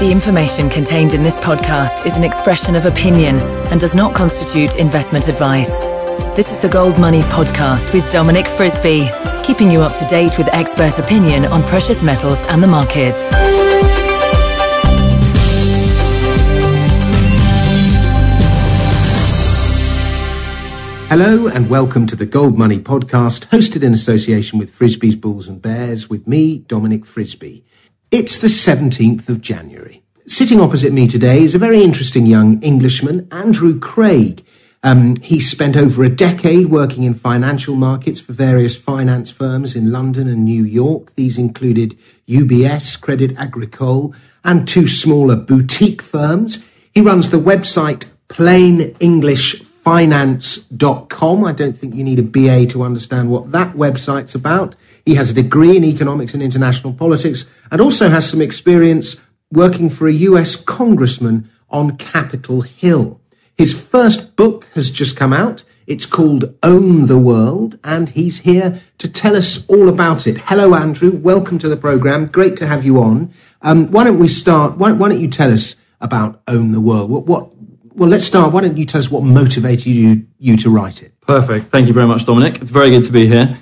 The information contained in this podcast is an expression of opinion and does not constitute investment advice. This is the Gold Money Podcast with Dominic Frisby, keeping you up to date with expert opinion on precious metals and the markets. Hello and welcome to the Gold Money Podcast, hosted in association with Frisby's Bulls and Bears, with me, Dominic Frisby. It's the 17th of January. Sitting opposite me today is a very interesting young Englishman, Andrew Craig. Um, he spent over a decade working in financial markets for various finance firms in London and New York. These included UBS, Credit Agricole, and two smaller boutique firms. He runs the website plainenglishfinance.com. I don't think you need a BA to understand what that website's about. He has a degree in economics and international politics and also has some experience working for a US congressman on Capitol Hill. His first book has just come out. It's called Own the World, and he's here to tell us all about it. Hello, Andrew. Welcome to the program. Great to have you on. Um, why don't we start? Why, why, don't you tell us about Own the World? What, what, well, let's start. Why don't you tell us what motivated you, you to write it? Perfect. Thank you very much, Dominic. It's very good to be here.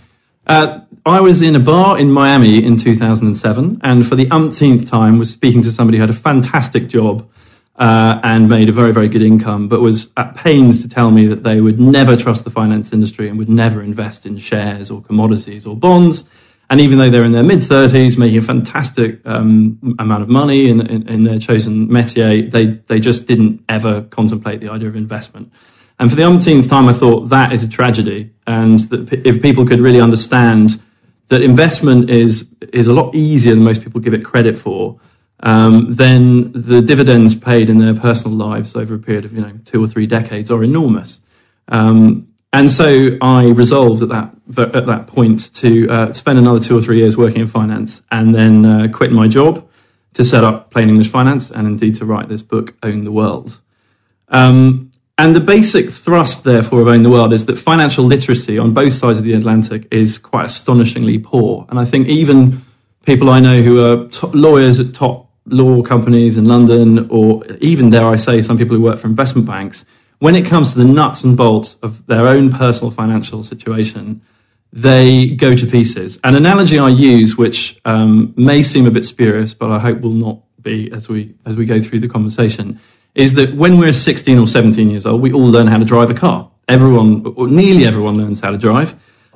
Uh, I was in a bar in Miami in 2007, and for the umpteenth time was speaking to somebody who had a fantastic job uh, and made a very, very good income, but was at pains to tell me that they would never trust the finance industry and would never invest in shares or commodities or bonds. And even though they're in their mid 30s, making a fantastic um, amount of money in, in, in, their chosen métier, they, they just didn't ever contemplate the idea of investment. And for the umpteenth time, I thought that is a tragedy. And that if people could really understand that investment is, is a lot easier than most people give it credit for, um, then the dividends paid in their personal lives over a period of you know two or three decades are enormous. Um, and so I resolved at that at that point to uh, spend another two or three years working in finance, and then uh, quit my job to set up Plain English Finance, and indeed to write this book, Own the World. Um, and the basic thrust, therefore, of Own the World is that financial literacy on both sides of the Atlantic is quite astonishingly poor. And I think even people I know who are lawyers at top law companies in London, or even, dare I say, some people who work for investment banks, when it comes to the nuts and bolts of their own personal financial situation, they go to pieces. An analogy I use, which um, may seem a bit spurious, but I hope will not be as we as we go through the conversation, is that when we're 16 or 17 years old, we all learn how to drive a car. Everyone, or nearly everyone, learns how to drive.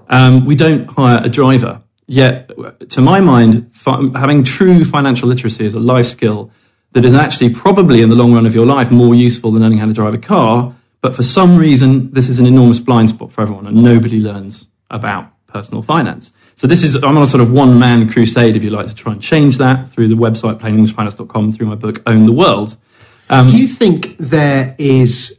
Um, we don't hire a driver. Yet, to my mind, having true financial literacy is a life skill that is actually probably in the long run of your life more useful than learning how to drive a car. But for some reason, this is an enormous blind spot for everyone, and nobody learns about personal finance. So this is I'm on a sort of one man crusade, if you like, to try and change that through the website plainenglishfinance.com, through my book Own the World. Um, Do you think there is?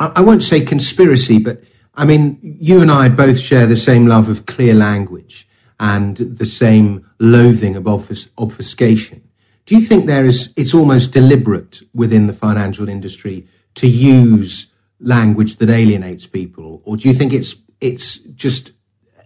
I won't say conspiracy, but I mean, you and I both share the same love of clear language and the same loathing of obfus- obfuscation. Do you think there is, it's almost deliberate within the financial industry to use language that alienates people? Or do you think it's, it's just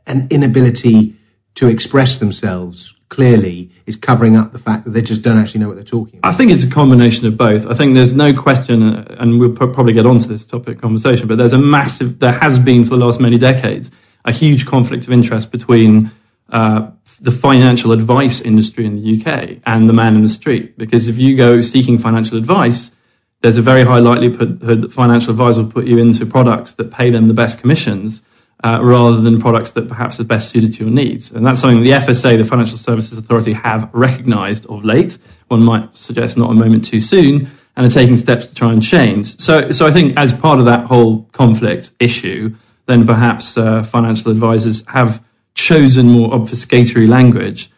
an inability to express themselves clearly is covering up the fact that they just don't actually know what they're talking about? I think it's a combination of both. I think there's no question, and we'll probably get onto this topic conversation, but there's a massive, there has been for the last many decades, a huge conflict of interest between uh, the financial advice industry in the UK and the man in the street. Because if you go seeking financial advice, there's a very high likelihood that financial advisors will put you into products that pay them the best commissions uh, rather than products that perhaps are best suited to your needs. And that's something the FSA, the Financial Services Authority, have recognized of late. One might suggest not a moment too soon, and are taking steps to try and change. So, so I think as part of that whole conflict issue, then perhaps uh, financial advisors have chosen more obfuscatory language.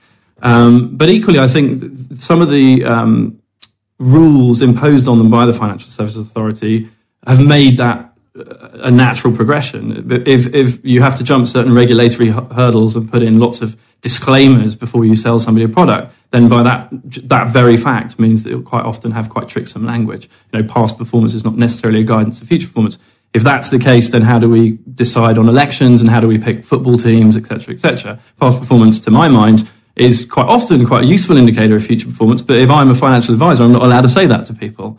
Um, but equally, I think some of the um, rules imposed on them by the Financial Services Authority have made that a natural progression. If, if you have to jump certain regulatory hurdles and put in lots of disclaimers before you sell somebody a product, then by that that very fact means that you'll quite often have quite tricksome language. You know, past performance is not necessarily a guidance of future performance if that's the case, then how do we decide on elections and how do we pick football teams, etc., etc.? Past performance, to my mind, is quite often quite a useful indicator of future performance. But if I'm a financial advisor, I'm not allowed to say that to people.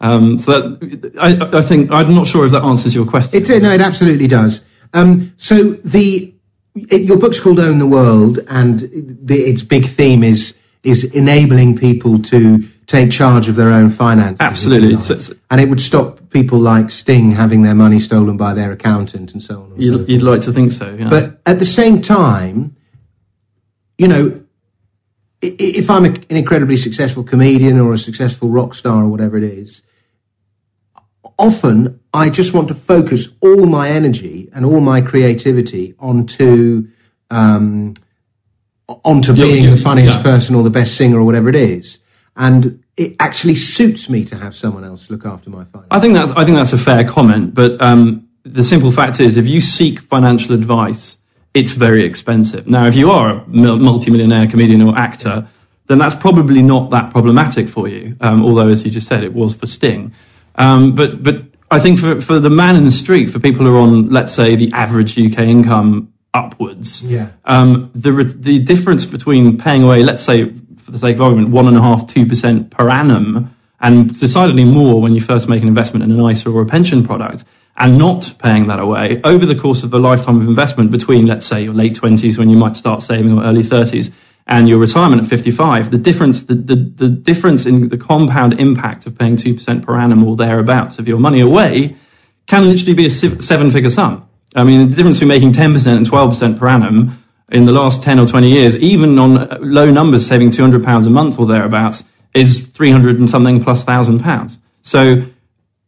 Um, so that, I, I, think I'm not sure if that answers your question. It, no, it absolutely does. Um, so the it, your book's called Own the World, and the, its big theme is is enabling people to take charge of their own finances. Absolutely, and it would stop people like Sting having their money stolen by their accountant and so on. And you'd, so you'd like to think so, yeah. But at the same time, you know, if I'm an incredibly successful comedian or a successful rock star or whatever it is, often I just want to focus all my energy and all my creativity onto um, onto being yeah, the funniest yeah. person or the best singer or whatever it is, and it actually suits me to have someone else look after my finances. I think that's I think that's a fair comment, but um, the simple fact is, if you seek financial advice, it's very expensive. Now, if you are a multimillionaire comedian or actor, then that's probably not that problematic for you. Um, although, as you just said, it was for Sting. Um, but but I think for, for the man in the street, for people who are on, let's say, the average UK income upwards, yeah. um, the the difference between paying away, let's say, for the sake of argument, one and a half, two percent per annum, and decidedly more when you first make an investment in an ISA or a pension product, and not paying that away over the course of a lifetime of investment between, let's say, your late twenties when you might start saving or early thirties and your retirement at 55, the difference, the, the, the difference in the compound impact of paying 2% per annum or thereabouts of your money away can literally be a seven figure sum. I mean, the difference between making 10% and 12% per annum in the last 10 or 20 years, even on uh, low numbers, saving 200 pounds a month or thereabouts, is 300 and something plus thousand pounds. So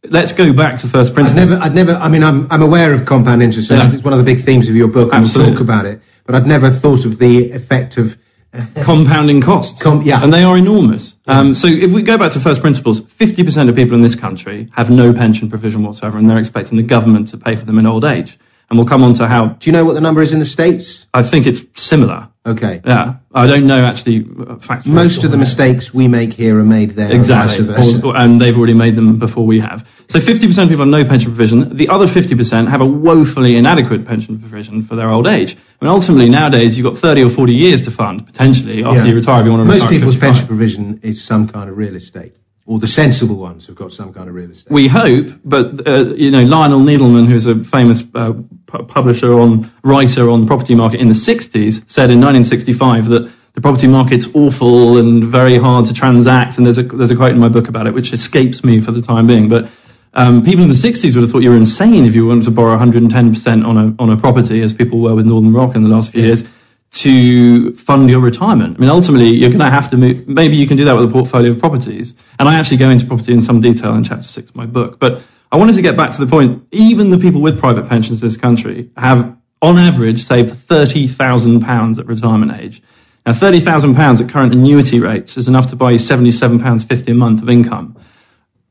let's go back to first principles. I'd never, I'd never, I mean, I'm, I'm aware of compound interest, and yeah. it's one of the big themes of your book, and we'll talk about it, but I'd never thought of the effect of compounding costs. Com- yeah. And they are enormous. Um, so if we go back to first principles, 50% of people in this country have no pension provision whatsoever, and they're expecting the government to pay for them in old age. And we'll come on to how. Do you know what the number is in the States? I think it's similar. Okay. Yeah. I don't know actually factually. Most of the mistakes we make here are made there. Exactly. Or, and they've already made them before we have. So 50% of people have no pension provision. The other 50% have a woefully inadequate pension provision for their old age. I mean, ultimately, nowadays, you've got 30 or 40 years to fund, potentially, after yeah. you retire if you want to Most people's pension provision is some kind of real estate or the sensible ones have got some kind of real estate. We hope, but uh, you know, Lionel Needleman, who's a famous uh, pu- publisher on writer on the property market in the '60s, said in 1965 that the property market's awful and very hard to transact. And there's a there's a quote in my book about it which escapes me for the time being, but. Um, people in the 60s would have thought you were insane if you wanted to borrow 110% on a, on a property, as people were with Northern Rock in the last few years to fund your retirement. I mean, ultimately, you're going to have to move. Maybe you can do that with a portfolio of properties. And I actually go into property in some detail in chapter six of my book. But I wanted to get back to the point. Even the people with private pensions in this country have, on average, saved £30,000 at retirement age. Now, £30,000 at current annuity rates is enough to buy you £77.50 a month of income.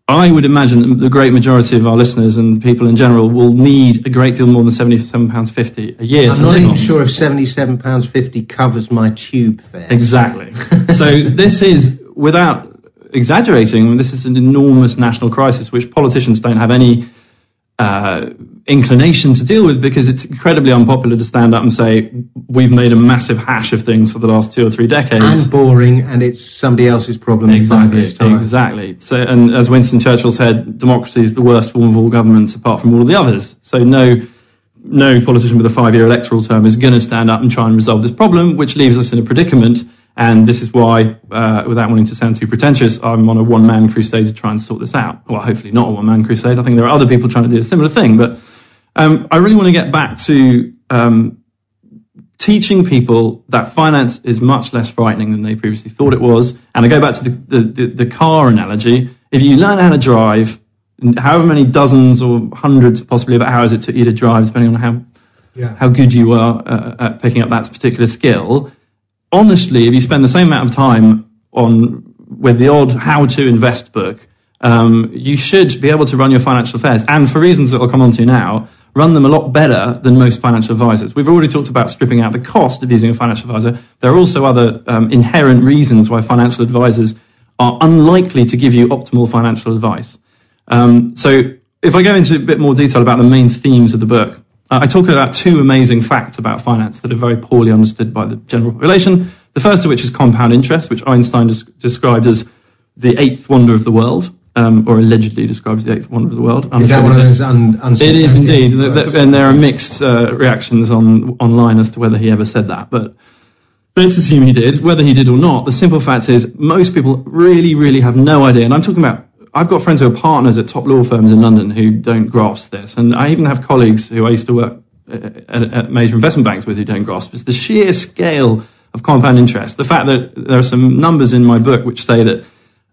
I would imagine the great majority of our listeners and people in general will need a great deal more than £77.50 a year. I'm not even on. sure if £77.50 covers my tube fare. Exactly. so this is, without exaggerating, this is an enormous national crisis which politicians don't have any uh, inclination to deal with because it's incredibly unpopular to stand up and say we've made a massive hash of things for the last two or three decades and boring and it's somebody else's problem exactly, exactly so and as winston churchill said democracy is the worst form of all governments apart from all of the others so no no politician with a five-year electoral term is going to stand up and try and resolve this problem which leaves us in a predicament and this is why, uh, without wanting to sound too pretentious, I'm on a one man crusade to try and sort this out. Well, hopefully not a one man crusade. I think there are other people trying to do a similar thing. But um, I really want to get back to um, teaching people that finance is much less frightening than they previously thought it was. And I go back to the, the, the, the car analogy. If you learn how to drive, however many dozens or hundreds possibly of hours it took you to drive, depending on how, yeah. how good you are uh, at picking up that particular skill, honestly, if you spend the same amount of time on with the odd how to invest book, um, you should be able to run your financial affairs. And for reasons that I'll come on to now, run them a lot better than most financial advisors. We've already talked about stripping out the cost of using a financial advisor. There are also other um, inherent reasons why financial advisors are unlikely to give you optimal financial advice. Um, so if I go into a bit more detail about the main themes of the book, uh, I talk about two amazing facts about finance that are very poorly understood by the general population. The first of which is compound interest, which Einstein des- described as the eighth wonder of the world, um, or allegedly describes the eighth wonder of the world. I'm Is that one of those un- It is indeed, unsubstantiated Th- th- words? and there are mixed uh, reactions on online as to whether he ever said that. But let's assume he did. Whether he did or not, the simple fact is most people really, really have no idea. And I'm talking about. I've got friends who are partners at top law firms in London who don't grasp this, and I even have colleagues who I used to work uh, at, at major investment banks with who don't grasp. It's the sheer scale of compound interest. The fact that there are some numbers in my book which say that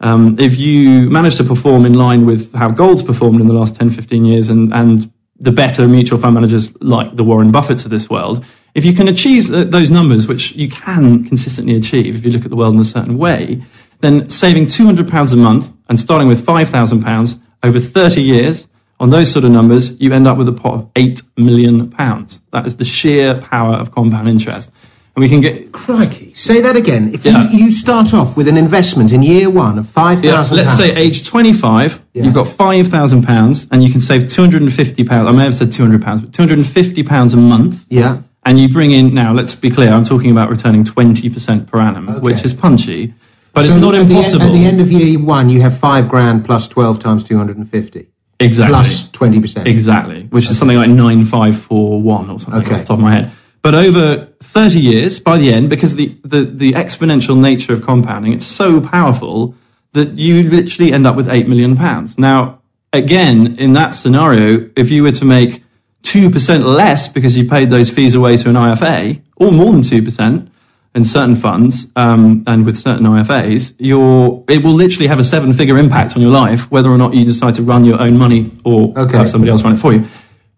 um, if you manage to perform in line with how gold's performed in the last 10, 15 years and, and the better mutual fund managers like the Warren Buffetts of this world, if you can achieve those numbers, which you can consistently achieve if you look at the world in a certain way, then saving £200 a month and starting with £5,000 over 30 years on those sort of numbers, you end up with a pot of £8 million. That is the sheer power of compound interest. And we can get Crikey. Say that again. If Yeah. you, you start off with an investment in year one of £5,000. Yeah, let's say age 25, Yeah. you've got £5,000 and you can save £250. I may have said £200, but £250 a month. Yeah. And you bring in, now let's be clear, I'm talking about returning 20% per annum, which is punchy, but it's not at the, impossible. end, at the end of year one, you have five grand plus 12 times 250. exactly. Plus 20%. Exactly, which is something like 9541 or something Okay. off the top of my head. But over 30 years, by the end, because the, the, the exponential nature of compounding, it's so powerful that you literally end up with 8 million pounds. Now, again, in that scenario, if you were to make 2% less because you paid those fees away to an IFA, or more than 2%, in certain funds um, and with certain IFAs, you're, it will literally have a seven figure impact on your life, whether or not you decide to run your own money or Okay. have somebody else run it for you.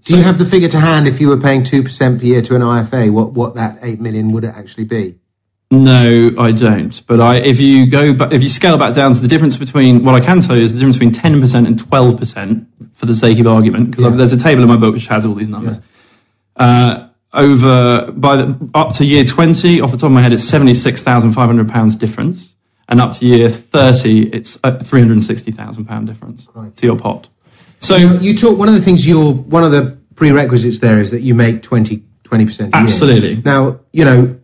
Do you have the figure to hand if you were paying 2% per year to an IFA, what, what that 8 million would it actually be? No, I don't. But I, if you go, ba- if you scale back down to the difference between what I can tell you is the difference between ten percent and twelve percent for the sake of argument, because there's a table in my book which has all these numbers. Uh, over by the, up to year twenty, off the top of my head, it's seventy six thousand five hundred pounds difference, and up to year thirty, it's a three hundred sixty thousand pound difference to your pot. So You talk, one of the things you're, one of the prerequisites there is that you make 20, 20% a year. Absolutely. Now, you know,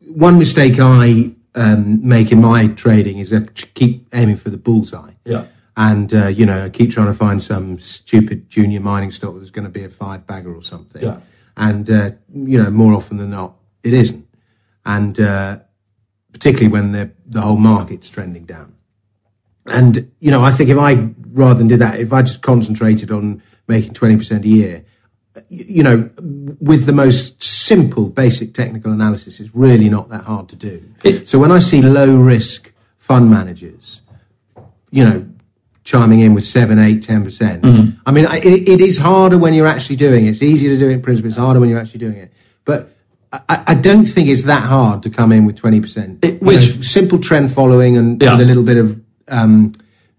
one mistake I um, make in my trading is I keep aiming for the bullseye. Yeah. And, uh, you know, I keep trying to find some stupid junior mining stock that's going to be a five bagger or something. Yeah. And, uh, you know, more often than not, it isn't. And uh, particularly when the, the whole market's trending down. And, you know, I think if I, rather than did that, if I just concentrated on making 20% a year, you know, with the most simple, basic technical analysis, it's really not that hard to do. It- so when I see low risk fund managers, you know, chiming in with seven, eight, ten percent. Mm-hmm. I mean, I- it, it is harder when you're actually doing it. It's easier to do it in principle. It's harder when you're actually doing it. But I, I don't think it's that hard to come in with twenty percent. Which- simple trend following and Yeah. with a little bit of um,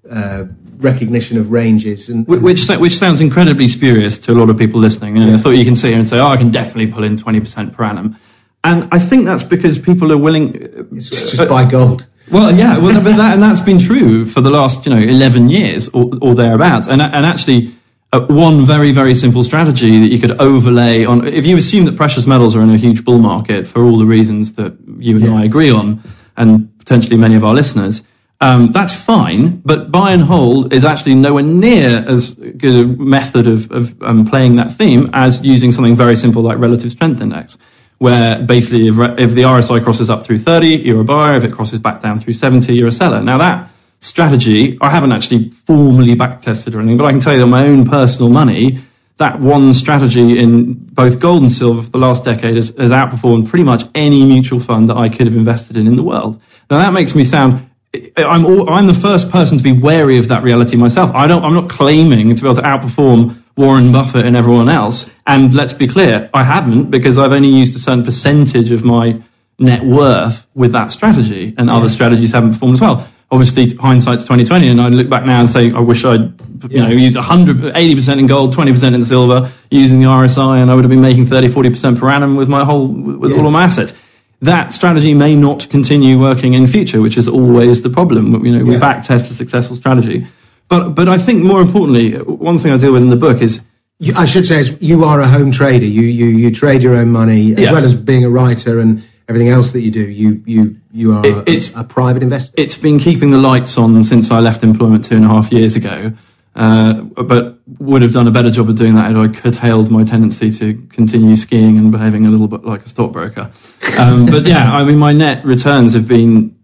uh, recognition of ranges and, Wh- Which, which sounds incredibly spurious to a lot of people listening. And I thought you can sit here and say, oh, I can definitely pull in 20% per annum. And I think that's because people are willing. it's just buy gold. Well, yeah, well, but that, and that's been true for the last, you know, 11 years or, or thereabouts. And, and actually, uh, one very, very simple strategy that you could overlay on, if you assume that precious metals are in a huge bull market for all the reasons that you and I agree on, and potentially many of our listeners, um, that's fine, but buy and hold is actually nowhere near as good a method of, of um, playing that theme as using something very simple like relative strength index, where basically if, if the RSI crosses up through 30, you're a buyer. If it crosses back down through 70, you're a seller. Now that strategy, I haven't actually formally back tested or anything, but I can tell you that my own personal money, that one strategy in both gold and silver for the last decade has, has outperformed pretty much any mutual fund that I could have invested in in the world. Now that makes me sound I'm all, I'm the first person to be wary of that reality myself. I don't I'm not claiming to be able to outperform Warren Buffett and everyone else. And let's be clear, I haven't because I've only used a certain percentage of my net worth with that strategy, and other strategies haven't performed as well. Obviously, hindsight's 2020, and I look back now and say, I wish I'd you know used 100, 80 percent in gold, 20 percent in silver, using the RSI, and I would have been making 30, 40 percent per annum with my whole with all of my assets that strategy may not continue working in future, which is always the problem. You know, we Yeah. back test a successful strategy. But, but I think more importantly, one thing I deal with in the book is You, I should say, is you are a home trader. You you you trade your own money as Yeah. well as being a writer and everything else that you do, you you you are It- it's- a, a private investor. It's been keeping the lights on since I left employment two and a half years ago. Uh, but would have done a better job of doing that had I curtailed my tendency to continue skiing and behaving a little bit like a stockbroker. Um, but yeah, I mean, my net returns have been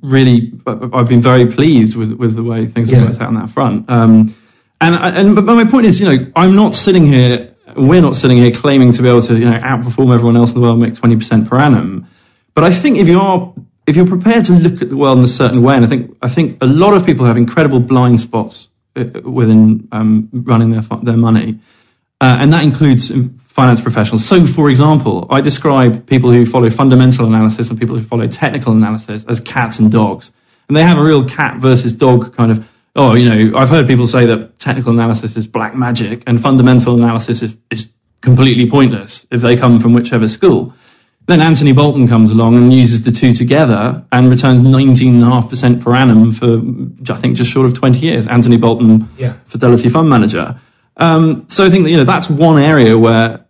really, I've been very pleased with, with the way things have Yeah. worked out on that front. Um, and, and, but my point is, you know, I'm not sitting here, we're not sitting here claiming to be able to, you know, outperform everyone else in the world, and make 20% per annum. But I think if you are, if you're prepared to look at the world in a certain way, and I think, I think a lot of people have incredible blind spots within um, running their, their money. Uh, and that includes finance professionals. So, for example, I describe people who follow fundamental analysis and people who follow technical analysis as cats and dogs. And they have a real cat versus dog kind of, oh, you know, I've heard people say that technical analysis is black magic and fundamental analysis is, is completely pointless if they come from whichever school. Then Anthony Bolton comes along and uses the two together and returns 19.5% per annum for, I think, just short of 20 years. Anthony Bolton, Yeah. Fidelity Fund Manager. Um, so I think that, you know, that's one area where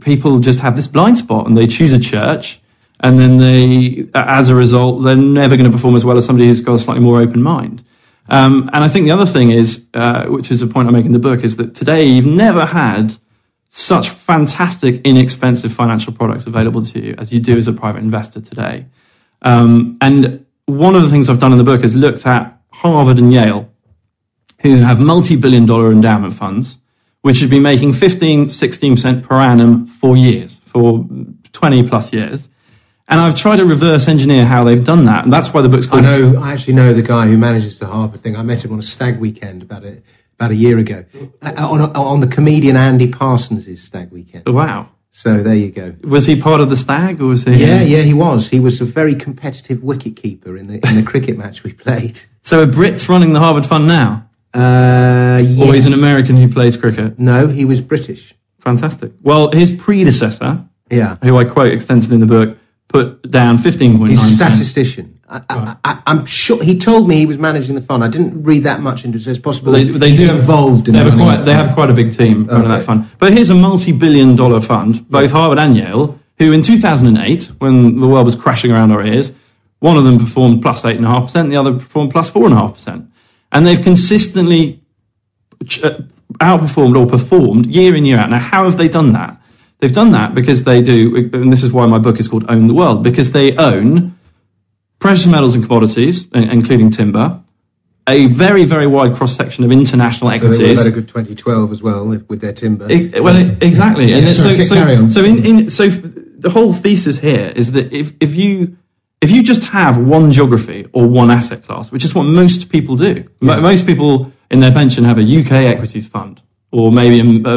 people just have this blind spot and they choose a church and then they, as a result, they're never going to perform as well as somebody who's got a slightly more open mind. Um, and I think the other thing is, uh, which is a point I make in the book, is that today you've never had such fantastic, inexpensive financial products available to you as you do as a private investor today. Um, and one of the things I've done in the book is looked at Harvard and Yale, who have multi-billion dollar endowment funds, which have been making 15, 16% per annum for years, for 20 plus years. And I've tried to reverse engineer how they've done that. And that's why the book's I called know. I actually know the guy who manages the Harvard thing. I met him on a stag weekend about a about a year ago, uh, on, on the comedian Andy Parsons' stag weekend. Wow. So there you go. Was he part of the stag or was he? Yeah, yeah, he was. He was a very competitive wicket keeper in the in the cricket match we played. So a Brit's running the Harvard Fund now? Uh, yeah. Or he's an American who plays cricket? no, he was British. Fantastic. Well, his predecessor, Yeah, who I quote extensively in the book, put down 15.9%. he's a statistician. I, I'm sure he told me he was managing the fund. I didn't read that much into it. So it's possible They, they he's do have, involved in they have, quite, the they have quite a big team running that fund. But here's a multi-billion dollar fund, both Harvard and Yale, who in 2008, when the world was crashing around our ears, one of them performed plus 8.5%, the other performed plus 4.5%. And they've consistently uh, outperformed or performed year in, year out. Now, how have they done that? They've done that because they do, and this is why my book is called Own the World, because they own precious metals and commodities, including timber, a very, very wide cross section of international So they equities. have had a good 2012 as well with their timber. E- well, e- exactly. and Yeah, it- so, sorry, so, carry on. so, in, in, so f- the whole thesis here is that if, if you if you just have one geography or one asset class, which is what most people do, mo- most people in their pension have a UK equities fund or maybe a, a,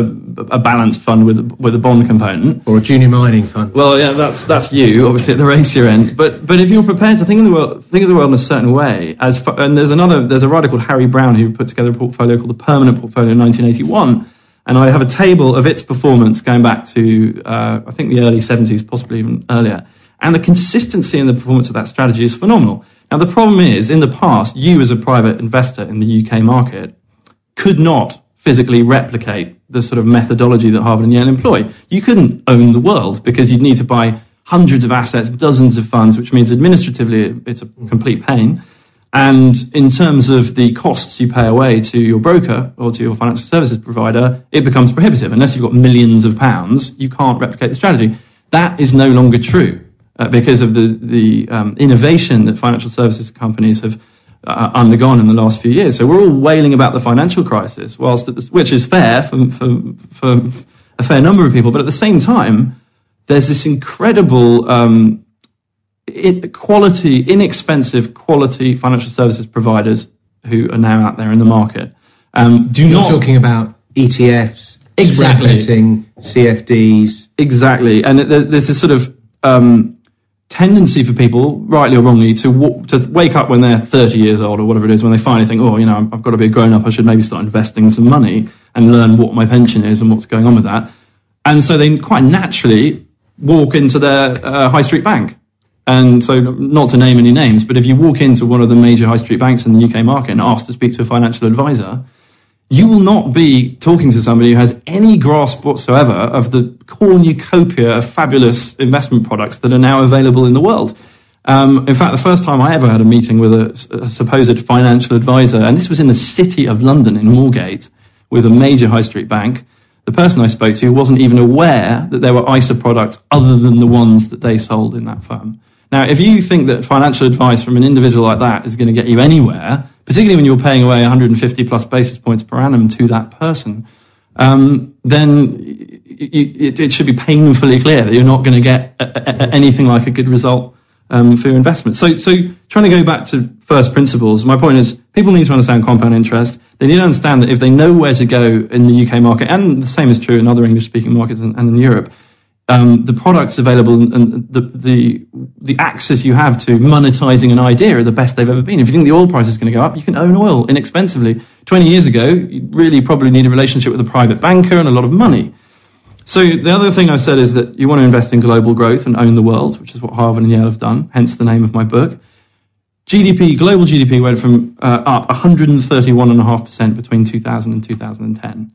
a balanced fund with a, with a bond component. or a junior mining fund. Well, yeah, that's that's you, obviously at the racier end. But but if you're prepared to think of the world, think of the world in a certain way, as and there's another there's a writer called Harry Browne who put together a portfolio called the Permanent Portfolio in 1981, and I have a table of its performance going back to uh, I think the early 70s, possibly even earlier, and the consistency in the performance of that strategy is phenomenal. Now the problem is, in the past, you as a private investor in the UK market could not physically replicate the sort of methodology that Harvard and Yale employ. You couldn't own the world because you'd need to buy hundreds of assets, dozens of funds, which means administratively it's a complete pain. And in terms of the costs you pay away to your broker or to your financial services provider, it becomes prohibitive. Unless you've got millions of pounds, you can't replicate the strategy. That is no longer true uh, because of the, the um, innovation that financial services companies have uh, undergone in the last few years. So we're all wailing about the financial crisis, whilst at the, which is fair for, for, for a fair number of people, but at the same time, there's this incredible um, quality, inexpensive quality financial services providers who are now out there in the market. Um, do You're not talking about ETFs, Exactly. CFDs. Exactly, and there's this sort of um, tendency for people, rightly or wrongly, to w- to wake up when they're 30 years old or whatever it is, when they finally think, oh, you know, I've got to be a grown up. I should maybe start investing some money and learn what my pension is and what's going on with that. And so they quite naturally walk into their uh, high street bank. And so, not to name any names, but if you walk into one of the major high street banks in the UK market and ask to speak to a financial advisor, you will not be talking to somebody who has any grasp whatsoever of the cornucopia of fabulous investment products that are now available in the world. Um, in fact, the first time I ever had a meeting with a, a, supposed financial advisor, and this was in the city of London in Moorgate with a major high street bank, the person I spoke to wasn't even aware that there were ISA products other than the ones that they sold in that firm. Now, if you think that financial advice from an individual like that is going to get you anywhere, particularly when you're paying away 150 plus basis points per annum to that person, um, then it, it, should be painfully clear that you're not going to get a, a, anything like a good result um, for your investment. So, so trying to go back to first principles, my point is people need to understand compound interest. They need to understand that if they know where to go in the UK market, and the same is true in other English speaking markets and, and in Europe, um, the products available and the, the, the access you have to monetizing an idea are the best they've ever been. If you think the oil price is going to go up, you can own oil inexpensively. 20 years ago, you really probably need a relationship with a private banker and a lot of money. So the other thing I said is that you want to invest in global growth and own the world, which is what Harvard and Yale have done, hence the name of my book. GDP, global GDP went from uh, up 131.5% between 2000 and 2010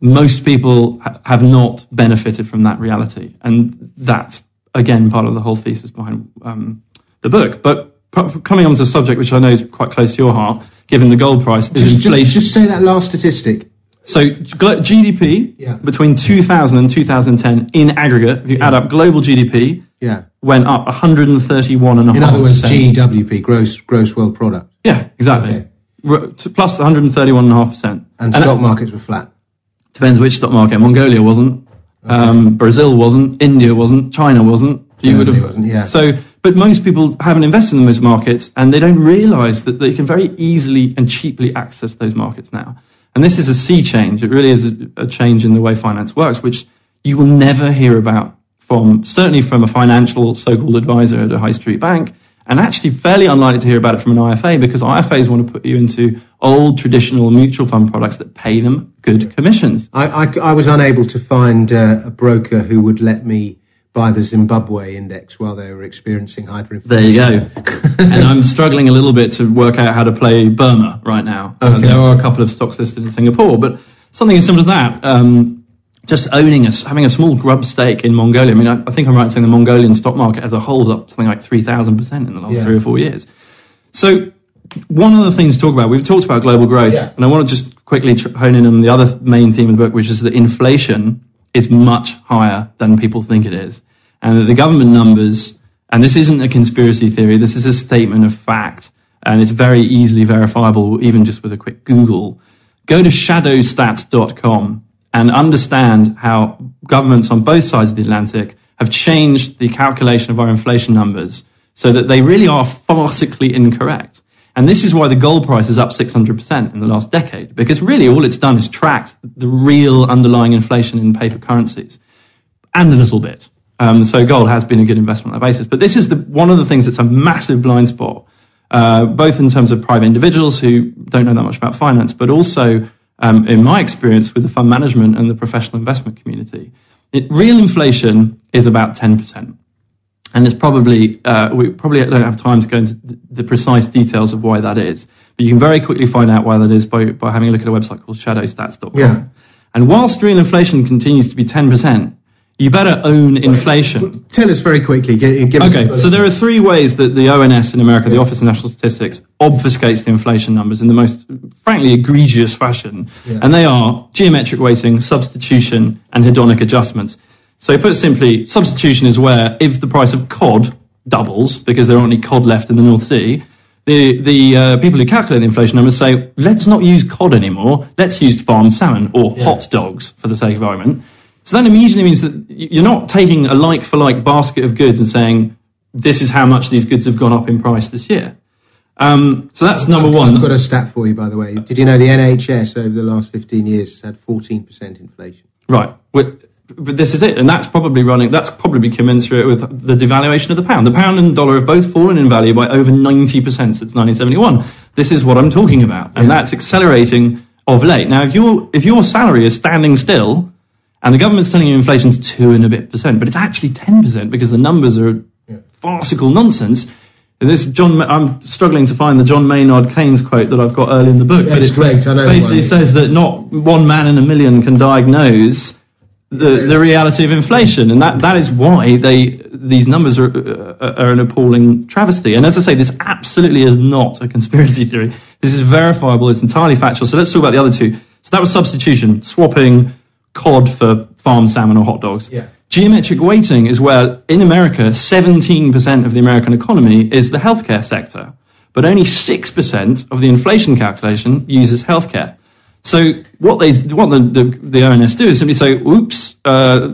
most people ha- have not benefited from that reality. And that's, again, part of the whole thesis behind um, the book. But p- coming on to a subject which I know is quite close to your heart, given the gold price, is just, inflation. Just, just say that last statistic. So GDP yeah. between 2000 and 2010 in aggregate, if you yeah. add up global GDP, yeah. went up 131 In other words, GWP, gross gross world product. Yeah, exactly. Okay. R- plus 131.5%. And, and stock markets were flat. Depends which stock market. Mongolia wasn't. Okay. Um, Brazil wasn't. India wasn't. China wasn't. You would have. Yeah. So, but most people haven't invested in those markets, and they don't realise that they can very easily and cheaply access those markets now. And this is a sea change. It really is a, a change in the way finance works, which you will never hear about from certainly from a financial so-called advisor at a high street bank and actually fairly unlikely to hear about it from an IFA because IFAs want to put you into old traditional mutual fund products that pay them good commissions. I, I, I was unable to find uh, a broker who would let me buy the Zimbabwe index while they were experiencing hyperinflation. There you go. and I'm struggling a little bit to work out how to play Burma right now. Okay. Uh, there are a couple of stocks listed in Singapore, but something as simple as that. Um, just owning a, having a small grub stake in Mongolia. I mean, I, I, think I'm right in saying the Mongolian stock market as a whole is up something like 3,000% in the last yeah. three or four years. So one of the things to talk about, we've talked about global growth, yeah. and I want to just quickly hone in on the other main theme of the book, which is that inflation is much higher than people think it is. And that the government numbers, and this isn't a conspiracy theory, this is a statement of fact, and it's very easily verifiable, even just with a quick Google. Go to shadowstats.com and understand how governments on both sides of the Atlantic have changed the calculation of our inflation numbers so that they really are farcically incorrect. And this is why the gold price is up 600% in the last decade, because really all it's done is tracked the real underlying inflation in paper currencies and a little bit. Um, so gold has been a good investment on that basis. But this is the, one of the things that's a massive blind spot, uh, both in terms of private individuals who don't know that much about finance, but also um, in my experience with the fund management and the professional investment community. It, real inflation is about 10%. And it's probably, uh, we probably don't have time to go into the precise details of why that is. But you can very quickly find out why that is by, by having a look at a website called shadowstats.com. Yeah. And whilst real inflation continues to be 10%, you better own inflation. Tell us very quickly. Give, okay, so there are three ways that the ONS in America, the Office of National Statistics, obfuscates the inflation numbers in the most, frankly, egregious fashion. Yeah. And they are geometric weighting, substitution, and hedonic adjustments. So put simply, substitution is where if the price of cod doubles, because there aren't any cod left in the North Sea, the, the uh, people who calculate the inflation numbers say, let's not use cod anymore, let's use farmed salmon or yeah. hot dogs for the sake of argument. So that immediately means that you're not taking a like for like basket of goods and saying, this is how much these goods have gone up in price this year. Um, so that's number I've, one. I've got a stat for you, by the way. Did you know the NHS over the last 15 years has had 14% inflation? Right. But this is it. And that's probably running, that's probably commensurate with the devaluation of the pound. The pound and dollar have both fallen in value by over 90% since 1971. This is what I'm talking about. And yeah. that's accelerating of late. Now, if your, if your salary is standing still, and the government's telling you inflation's two and a bit percent, but it's actually 10% because the numbers are yeah. farcical nonsense. And This John, I'm struggling to find the John Maynard Keynes quote that I've got early in the book. but it's great. I know. Basically, says that not one man in a million can diagnose the, the reality of inflation, and that, that is why they these numbers are, uh, are an appalling travesty. And as I say, this absolutely is not a conspiracy theory. This is verifiable. It's entirely factual. So let's talk about the other two. So that was substitution, swapping cod for farmed salmon or hot dogs. Yeah. Geometric weighting is where, in America, 17% of the American economy is the healthcare sector, but only 6% of the inflation calculation uses healthcare. So what they, what the, the, the ONS do is simply say, "Oops, uh,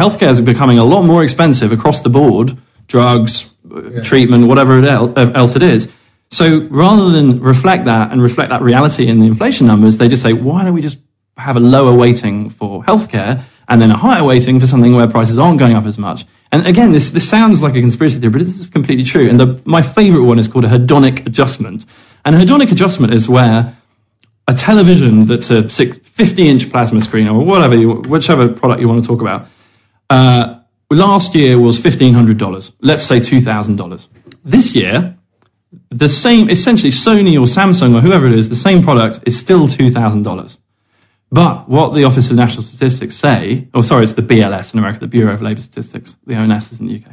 healthcare is becoming a lot more expensive across the board, drugs, yeah. treatment, whatever else it is." So rather than reflect that and reflect that reality in the inflation numbers, they just say, "Why don't we just have a lower weighting for healthcare?" and then a higher weighting for something where prices aren't going up as much. And again, this, this sounds like a conspiracy theory, but this is completely true. And the, my favorite one is called a hedonic adjustment. And a hedonic adjustment is where a television that's a 50 inch plasma screen or whatever, you, whichever product you want to talk about, uh, last year was $1,500. Let's say $2,000. This year, the same, essentially Sony or Samsung or whoever it is, the same product is still $2,000. But what the Office of National Statistics say, or oh, sorry, it's the BLS in America, the Bureau of Labour Statistics, the ONS is in the UK.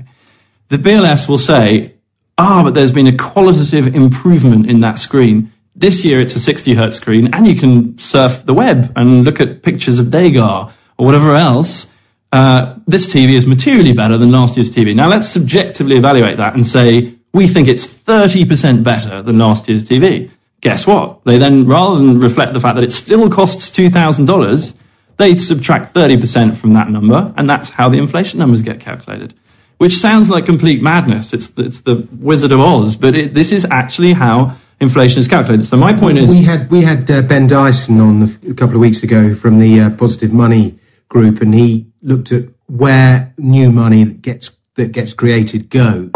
The BLS will say, ah, but there's been a qualitative improvement in that screen. This year it's a 60 hertz screen, and you can surf the web and look at pictures of Degas or whatever else. Uh, this TV is materially better than last year's TV. Now let's subjectively evaluate that and say we think it's 30% better than last year's TV guess what? They then, rather than reflect the fact that it still costs $2,000, they subtract 30% from that number, and that's how the inflation numbers get calculated. Which sounds like complete madness. It's, it's the Wizard of Oz, but it, this is actually how inflation is calculated. So my point is, we had we had uh, Ben Dyson on a couple of weeks ago from the uh, Positive Money Group, and he looked at where new money that gets that gets created goes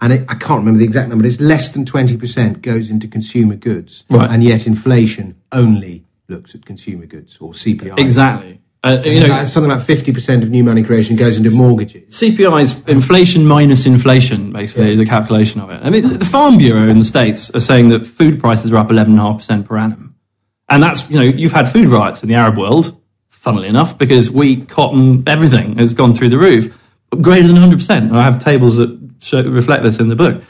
and it, I can't remember the exact number. It's less than twenty percent goes into consumer goods, right. and yet inflation only looks at consumer goods or CPI. Exactly. Uh, you know, something like fifty percent of new money creation goes into mortgages. CPI is inflation minus inflation, basically yeah. the calculation of it. I mean, the Farm Bureau in the states are saying that food prices are up eleven and a half percent per annum, and that's you know you've had food riots in the Arab world, funnily enough, because wheat, cotton, everything has gone through the roof, greater than hundred percent. I have tables that show, reflect this in the book.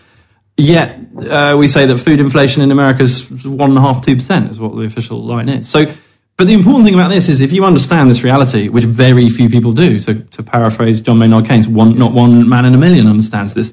Yet uh, we say that food inflation in America is one and a half, two percent is what the official line is. So, but the important thing about this is if you understand this reality, which very few people do, to, to paraphrase John Maynard Keynes, one, not one man in a million understands this,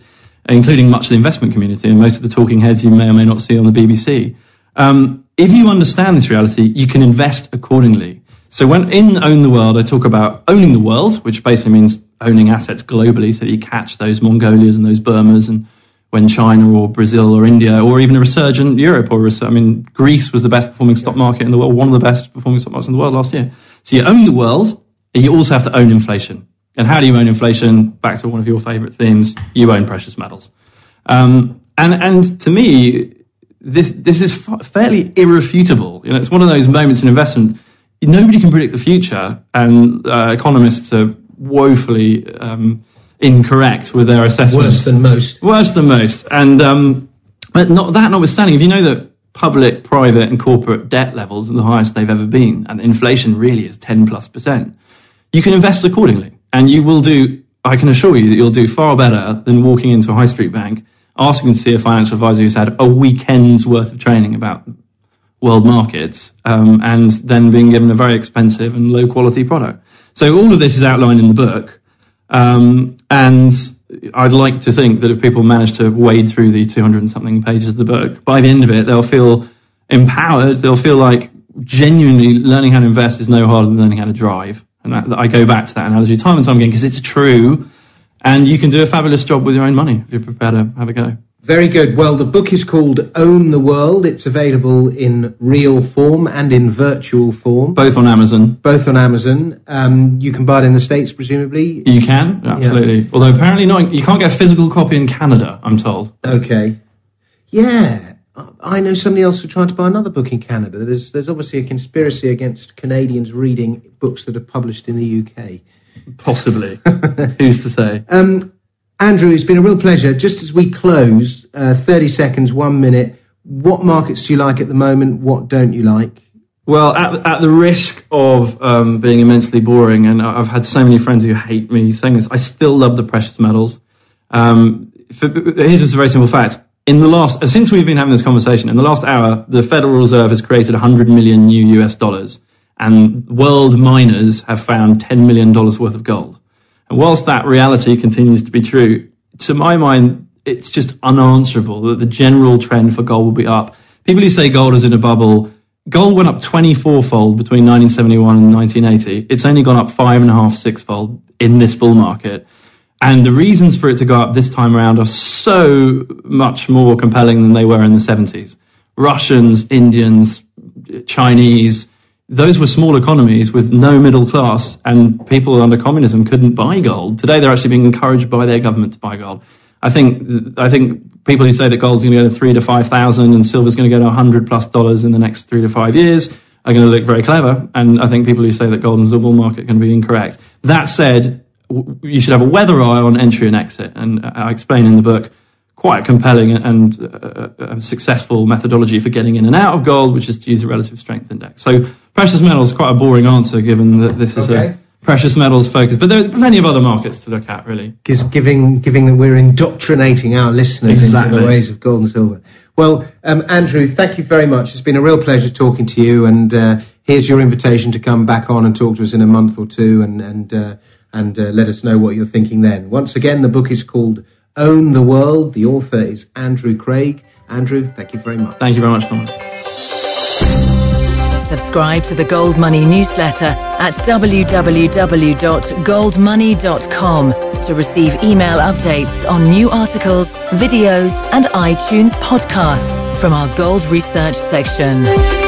including much of the investment community and most of the talking heads you may or may not see on the BBC. Um, if you understand this reality, you can invest accordingly. So when in Own the World, I talk about owning the world, which basically means owning assets globally so that you catch those Mongolias and those Burmas and when China or Brazil or India or even a resurgent Europe or I mean Greece was the best performing stock market in the world, one of the best performing stock markets in the world last year. So you own the world, and you also have to own inflation. And how do you own inflation? Back to one of your favorite themes, you own precious metals. Um, and and to me, this this is fairly irrefutable. You know, it's one of those moments in investment. Nobody can predict the future, and uh, economists are woefully um, incorrect with their assessment. Worse than most. Worse than most. And um, but not that notwithstanding, if you know that public, private, and corporate debt levels are the highest they've ever been, and inflation really is ten plus percent, you can invest accordingly, and you will do. I can assure you that you'll do far better than walking into a high street bank, asking to see a financial advisor who's had a weekend's worth of training about world markets, um, and then being given a very expensive and low quality product. So all of this is outlined in the book. Um, and I'd like to think that if people manage to wade through the 200 and something pages of the book, by the end of it, they'll feel empowered. They'll feel like genuinely learning how to invest is no harder than learning how to drive. And that, I go back to that analogy time and time again because it's true. And you can do a fabulous job with your own money if you're prepared to have a go. Very good. Well, the book is called Own the World. It's available in real form and in virtual form. Both on Amazon. Both on Amazon. Um, you can buy it in the States, presumably. You can, absolutely. Yeah. Although apparently not, you can't get a physical copy in Canada, I'm told. Okay. Yeah. I know somebody else who tried to buy another book in Canada. There's, there's obviously a conspiracy against Canadians reading books that are published in the UK. Possibly. Who's to say? Um, Andrew, it's been a real pleasure. Just as we close, uh, 30 seconds, one minute, what markets do you like at the moment? What don't you like? Well, at, at the risk of um, being immensely boring, and I've had so many friends who hate me saying this, I still love the precious metals. Um, for, here's just a very simple fact. In the last, since we've been having this conversation, in the last hour, the Federal Reserve has created 100 million new US dollars, and world miners have found $10 million worth of gold. And whilst that reality continues to be true, to my mind, it's just unanswerable that the general trend for gold will be up. People who say gold is in a bubble, gold went up 24 fold between 1971 and 1980. It's only gone up five and a half, six fold in this bull market. And the reasons for it to go up this time around are so much more compelling than they were in the 70s. Russians, Indians, Chinese, those were small economies with no middle class, and people under communism couldn't buy gold. Today, they're actually being encouraged by their government to buy gold. I think I think people who say that gold's going to go to three to five thousand and silver's going to go to hundred plus dollars in the next three to five years are going to look very clever. And I think people who say that gold is a bull market to be incorrect. That said, you should have a weather eye on entry and exit, and I explain in the book quite a compelling and uh, a successful methodology for getting in and out of gold, which is to use a relative strength index. So precious metals quite a boring answer given that this is okay. a precious metals focus, but there are plenty of other markets to look at, really. Giving, giving that we're indoctrinating our listeners exactly. into the ways of gold and silver. Well, um, Andrew, thank you very much. It's been a real pleasure talking to you, and uh, here's your invitation to come back on and talk to us in a month or two, and and uh, and uh, let us know what you're thinking then. Once again, the book is called Own the World. The author is Andrew Craig. Andrew, thank you very much. Thank you very much, Dominic. Subscribe to the GoldMoney newsletter at www.goldmoney.com to receive email updates on new articles, videos, and iTunes podcasts from our gold research section.